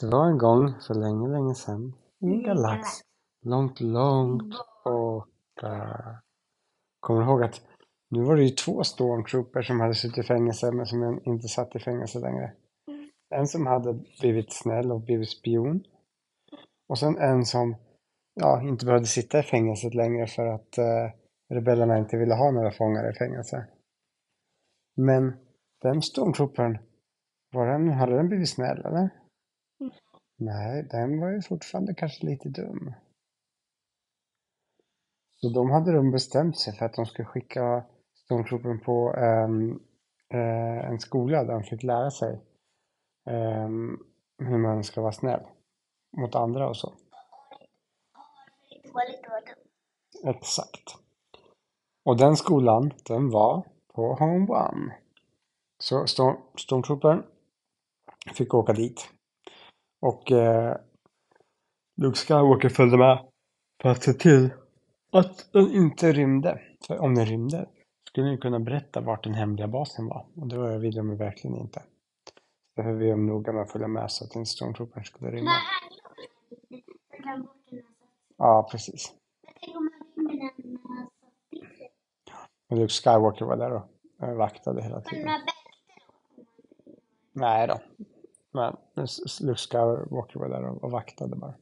Det var en gång för länge, länge sedan i en galax långt, långt borta. Kommer du ihåg att nu var det ju två stormtroopers som hade suttit i fängelse men som inte satt i fängelse längre. En som hade blivit snäll och blivit spion. Och sen en som ja, inte behövde sitta i fängelset längre för att eh, rebellerna inte ville ha några fångar i fängelse. Men den stormtroopern, var den, hade den blivit snäll eller? Nej, den var ju fortfarande kanske lite dum. Så de hade de bestämt sig för att de skulle skicka Stormtroopen på en, en skola där de fick lära sig um, hur man ska vara snäll mot andra och så. Exakt. Och den skolan, den var på Home One. Så Storm, Stormtroopern fick åka dit. Och eh, Luke Skywalker följde med för att se till att den inte rymde. För om den rymde skulle den kunna berätta vart den hemliga basen var. Och det vill de verkligen inte. Därför var vi noga med att följa med så att inte Stormtroopern skulle rymma. Ja, precis. Och Luke Skywalker var där och vaktade hela tiden. Nej då. Men Luke Skywalker var där och, och vaktade bara.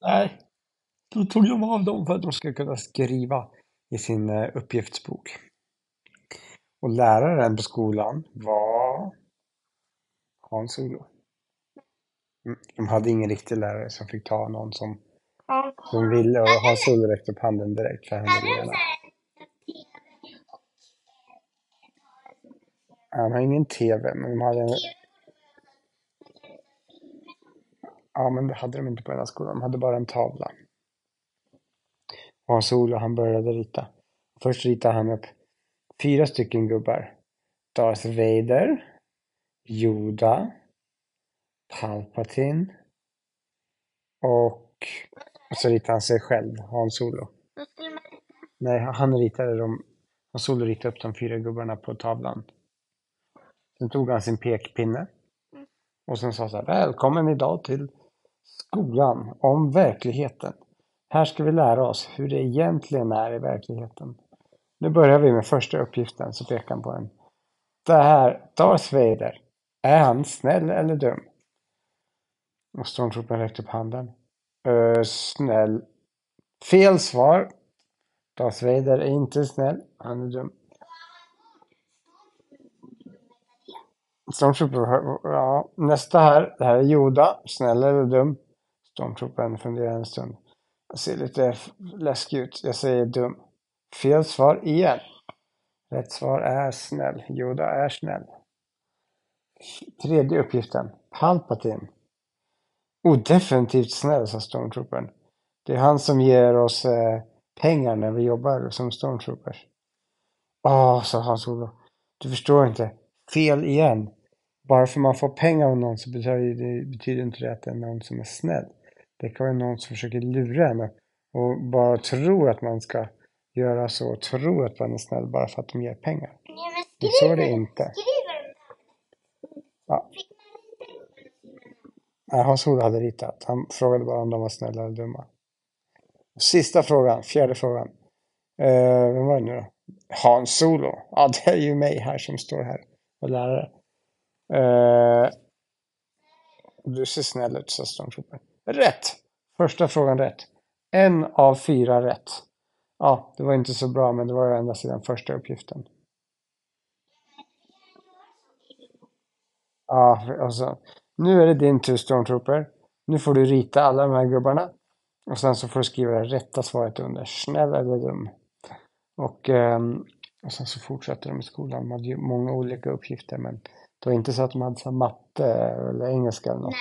Nej, då tog de av dem för att de skulle kunna skriva i sin eh, uppgiftsbok. Och läraren på skolan var Hans Ulo. Mm. De hade ingen riktig lärare som fick ta någon som hon ville och Hans Olle räckte upp handen direkt för henne Lena. Han har ingen TV, men de hade en... Ja, men det hade de inte på den här skolan. De hade bara en tavla. Och Hans Olle, han började rita. Först ritade han upp fyra stycken gubbar. Darth Vader, Yoda, Palpatine och och så ritade han sig själv, Hans Solo. Nej, han ritade dem. Hans Solo ritade upp de fyra gubbarna på tavlan. Sen tog han sin pekpinne. Och sen sa så här, välkommen idag till skolan om verkligheten. Här ska vi lära oss hur det egentligen är i verkligheten. Nu börjar vi med första uppgiften, så pekar han på den. Det här, Darth Vader, är han snäll eller dum? Och Stormtroopern räckte upp handen. Uh, snäll. Fel svar. Darth Vader är inte snäll. Han är dum. Stormtrooper, ja, nästa här. Det här är Yoda. Snäll eller dum? Stormtroopern funderar en stund. Jag ser lite läskig ut. Jag säger dum. Fel svar igen. Rätt svar är snäll. Yoda är snäll. Tredje uppgiften. Palpatine. Oh, definitivt snäll, sa Stormtroopern. Det är han som ger oss eh, pengar när vi jobbar som Stormtroopers. Åh, oh, sa Hans Olof. Du förstår inte. Fel igen. Bara för man får pengar av någon så betyder det, betyder inte det att det är någon som är snäll. Det kan vara någon som försöker lura en och bara tror att man ska göra så och tror att man är snäll bara för att de ger pengar. Ja, så är det inte. Ja. Hans-Olof hade ritat. Han frågade bara om de var snälla eller dumma. Sista frågan, fjärde frågan. Eh, vem var det nu då? Hans Solo. Ja, det är ju mig här som står här och lärare. Eh, du ser snäll ut, sa Stormtrooper. Rätt! Första frågan rätt. En av fyra rätt. Ja, det var inte så bra, men det var ju ända sedan första uppgiften. Ja, alltså. Nu är det din tur Stormtrooper. Nu får du rita alla de här gubbarna. Och sen så får du skriva det rätta svaret under. Snäll eller dum. Och, um, och sen så fortsätter de i skolan. De hade ju många olika uppgifter men det var inte så att de hade så matte eller engelska eller något.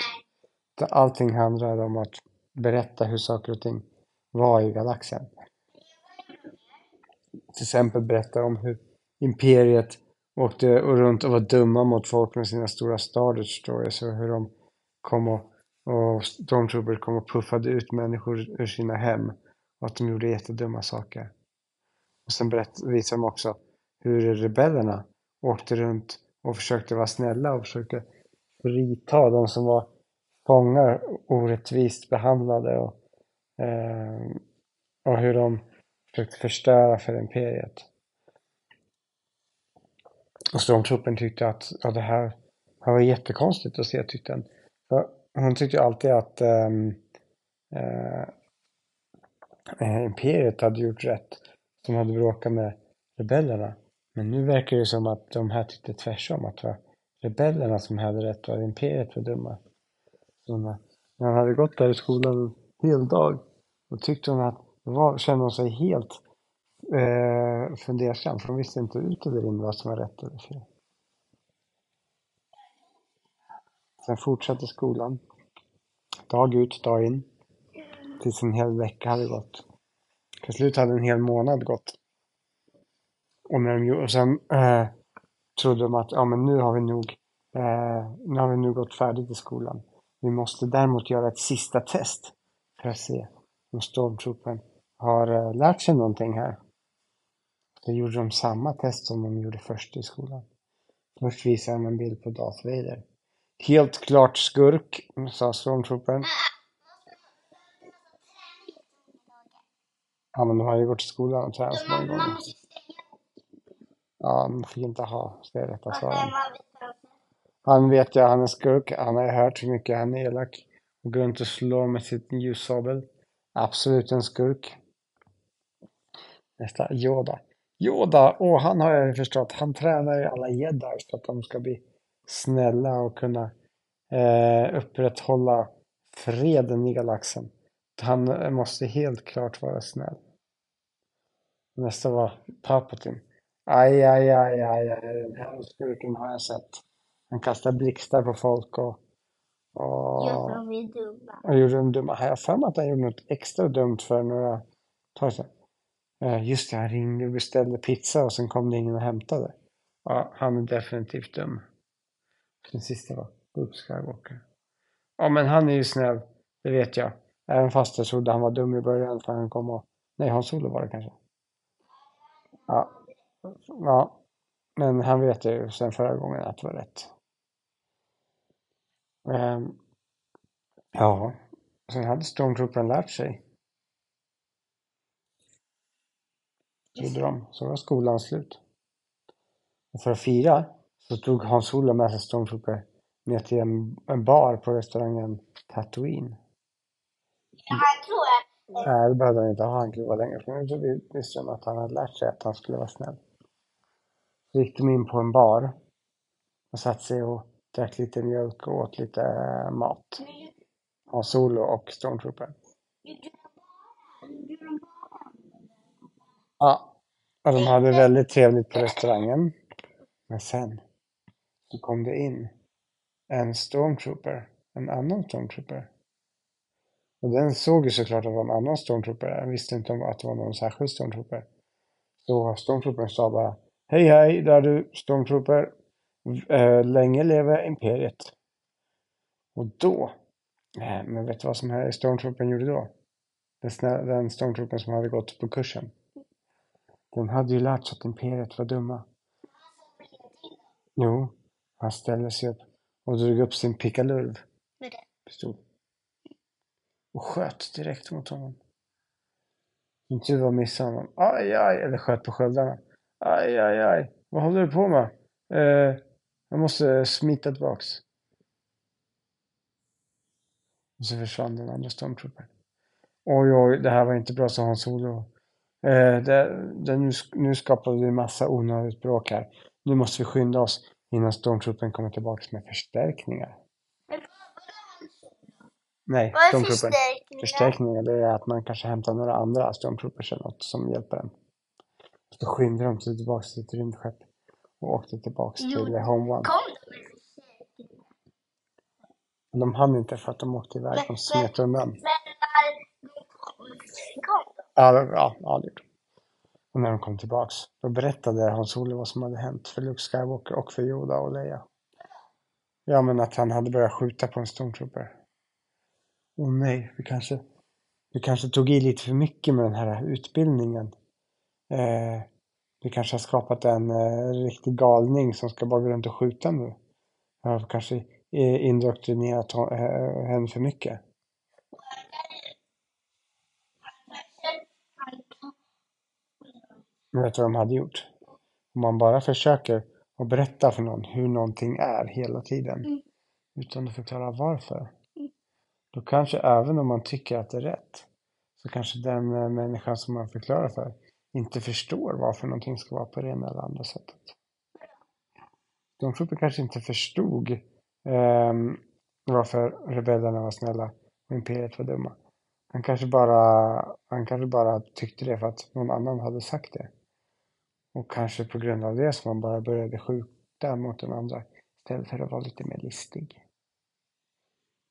Nej. Allting handlade om att berätta hur saker och ting var i galaxen. Till exempel berätta om hur imperiet åkte runt och var dumma mot folk med sina stora Star Destroyers och hur de kom och, och Stormtroopers kom och puffade ut människor ur sina hem och att de gjorde jättedumma saker. Och sen berätt, visade de också hur rebellerna åkte runt och försökte vara snälla och försökte frita de som var fångar orättvist behandlade och, eh, och hur de försökte förstöra för imperiet. Alltså, och stormtroopern tyckte att ja, det här, här var jättekonstigt att se tyckte han. För hon tyckte alltid att um, uh, imperiet hade gjort rätt. Som hade bråkat med rebellerna. Men nu verkar det som att de här tyckte tvärtom. Att det var rebellerna som hade rätt och imperiet var dumma. Så när han hade gått där i skolan en hel dag. Då tyckte hon att, var, kände hon sig helt eh, fundersam. För de visste inte ut eller in vad som var rätt eller fel. Sen fortsatte skolan. Dag ut, dag in. Tills en hel vecka hade gått. Till slut hade en hel månad gått. Och, när de, och sen eh, trodde de att ja, men nu har vi nog eh, nu har vi nog gått färdigt i skolan. Vi måste däremot göra ett sista test för att se om stormtroopern har eh, lärt sig någonting här. Då gjorde de samma test som de gjorde först i skolan. Först visade de en bild på Darth Vader. Helt klart skurk, sa stormtroopern. Ja, men de har ju gått i skolan och tränat så många gånger. Ja, man fick inte ha, det är rätta svaret. Han vet jag, han är skurk. Han har hört hur mycket han är elak. Och går runt och slår med sitt ljussabel. Absolut en skurk. Nästa, Yoda. Yoda, och han har jag förstått, han tränar ju alla jedi för att de ska bli snälla och kunna eh, upprätthålla freden i galaxen. Han måste helt klart vara snäll. Nästa var Palpatine. Aj, aj, aj, aj, aj, den här skurken har jag sett. Han kastar blixtar på folk och... Och Gjorde de är dumma. och gjorde dem dumma. Har jag för mig att han gjorde något extra dumt för några tag sedan? Eh, just det, han ringde och beställde pizza och sen kom det ingen och hämtade. Ja, han är definitivt dum. Den sista var Luke Skywalker. Ja, men han är ju snäll. Det vet jag. Även fast jag trodde han var dum i början för han kom och... Nej, Hans-Olof var det kanske. Ja. Ja. Men han vet ju sen förra gången att det var rätt. Um, ja. Sen hade Stormtroopern lärt sig. Trodde de. Så var skolan slut. Och för att fira så tog Hans Solo med sig Stormtrooper ner till en, en bar på restaurangen Tatooine. Han tror att Nej, det behövde han inte ha. Kunde vara längre. För nu vi- visste de att han hade lärt sig att han skulle vara snäll. Så gick de in på en bar och satt sig och drack lite mjölk och åt lite eh, mat. Hans Solo och Stormtrooper. Ja, och de hade väldigt trevligt på restaurangen. Men sen så kom det in en stormtrooper, en annan stormtrooper. Och den såg ju såklart att det var en annan stormtrooper. Jag visste inte om att det var någon särskild stormtrooper. Så stormtroopern sa bara Hej hej, där är du stormtrooper. Eh, länge leve imperiet. Och då, eh, men vet du vad som stormtroopern gjorde då? Den, den stormtroopern som hade gått på kursen. Den hade ju lärt sig att imperiet var dumma. Jo, han ställde sig upp och drog upp sin pickalurv. Med det. Pistol. Och sköt direkt mot honom. Som tur var missade honom. Aj, aj, eller sköt på sköldarna. Aj, aj, aj. Vad håller du på med? Eh, jag måste smita tillbaks. Och så försvann den andra stormtroopern. Oj, oj, det här var inte bra, sa Hans Solo. Eh, det, det, nu, nu skapade vi massa onödigt bråk här. Nu måste vi skynda oss innan stormtroopern kommer tillbaks med förstärkningar. Nej, Vad är stormtroopern. förstärkningar? Förstärkningar, det är att man kanske hämtar några andra stormtroopers eller något som hjälper en. Så skyndade de sig tillbaka till ett rymdskepp och åkte tillbaks Jo. till Home One. Kom de med förstärkningar? De hann inte för att de åkte iväg. De smet undan. Men Ja, det- ja, ja, det gjorde. Och när de kom tillbaks, då berättade Hans Solo vad som hade hänt för Luke Skywalker och för Yoda och Leia. Ja, men att han hade börjat skjuta på en stormtrooper. Åh nej, vi kanske, Vi kanske tog i lite för mycket med den här utbildningen. Eh, vi kanske har skapat en eh, riktig galning som ska bara gå runt och skjuta nu. Jag har kanske indoktrinerat eh, henne för mycket. Men vet du vad de hade gjort? Om man bara försöker att berätta för någon hur någonting är hela tiden. Mm. Utan att förklara varför. Då kanske även om man tycker att det är rätt. Så kanske den eh, människan som man förklarar för inte förstår varför någonting ska vara på det ena eller andra sättet. Stormtrooper kanske inte förstod ehm, varför rebellerna var snälla och imperiet var dumma. Han kanske, bara, han kanske bara tyckte det för att någon annan hade sagt det. Och kanske på grund av det som man bara började skjuta mot den andra istället för att vara lite mer listig.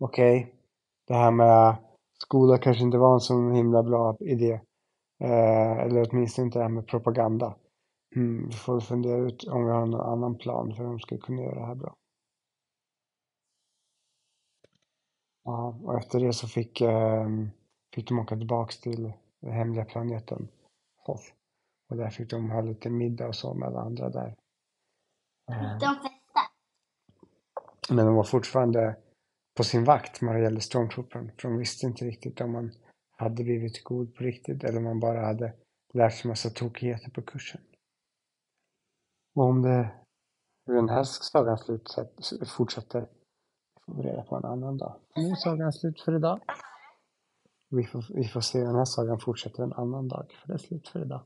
Okej, det här med äh, skola kanske inte var en så himla bra idé. Eh, eller åtminstone inte det här med propaganda. Mm, vi får fundera ut om vi har någon annan plan för hur de ska kunna göra det här bra. Ja, och efter det så fick, eh, fick de åka tillbaks till den hemliga planeten Hoth. Och där fick de ha lite middag och så med alla andra där. Eh, De festar. Men de var fortfarande på sin vakt när det gällde Stormtroopern. För de visste inte riktigt om man hade blivit god på riktigt eller om man bara hade lärt sig massa tokigheter på kursen. Och om det hur den här sagan fortsätter får vi reda på en annan dag. Nu är sagan slut för idag. Vi får, vi får se hur den här sagan fortsätter en annan dag, för det är slut för idag.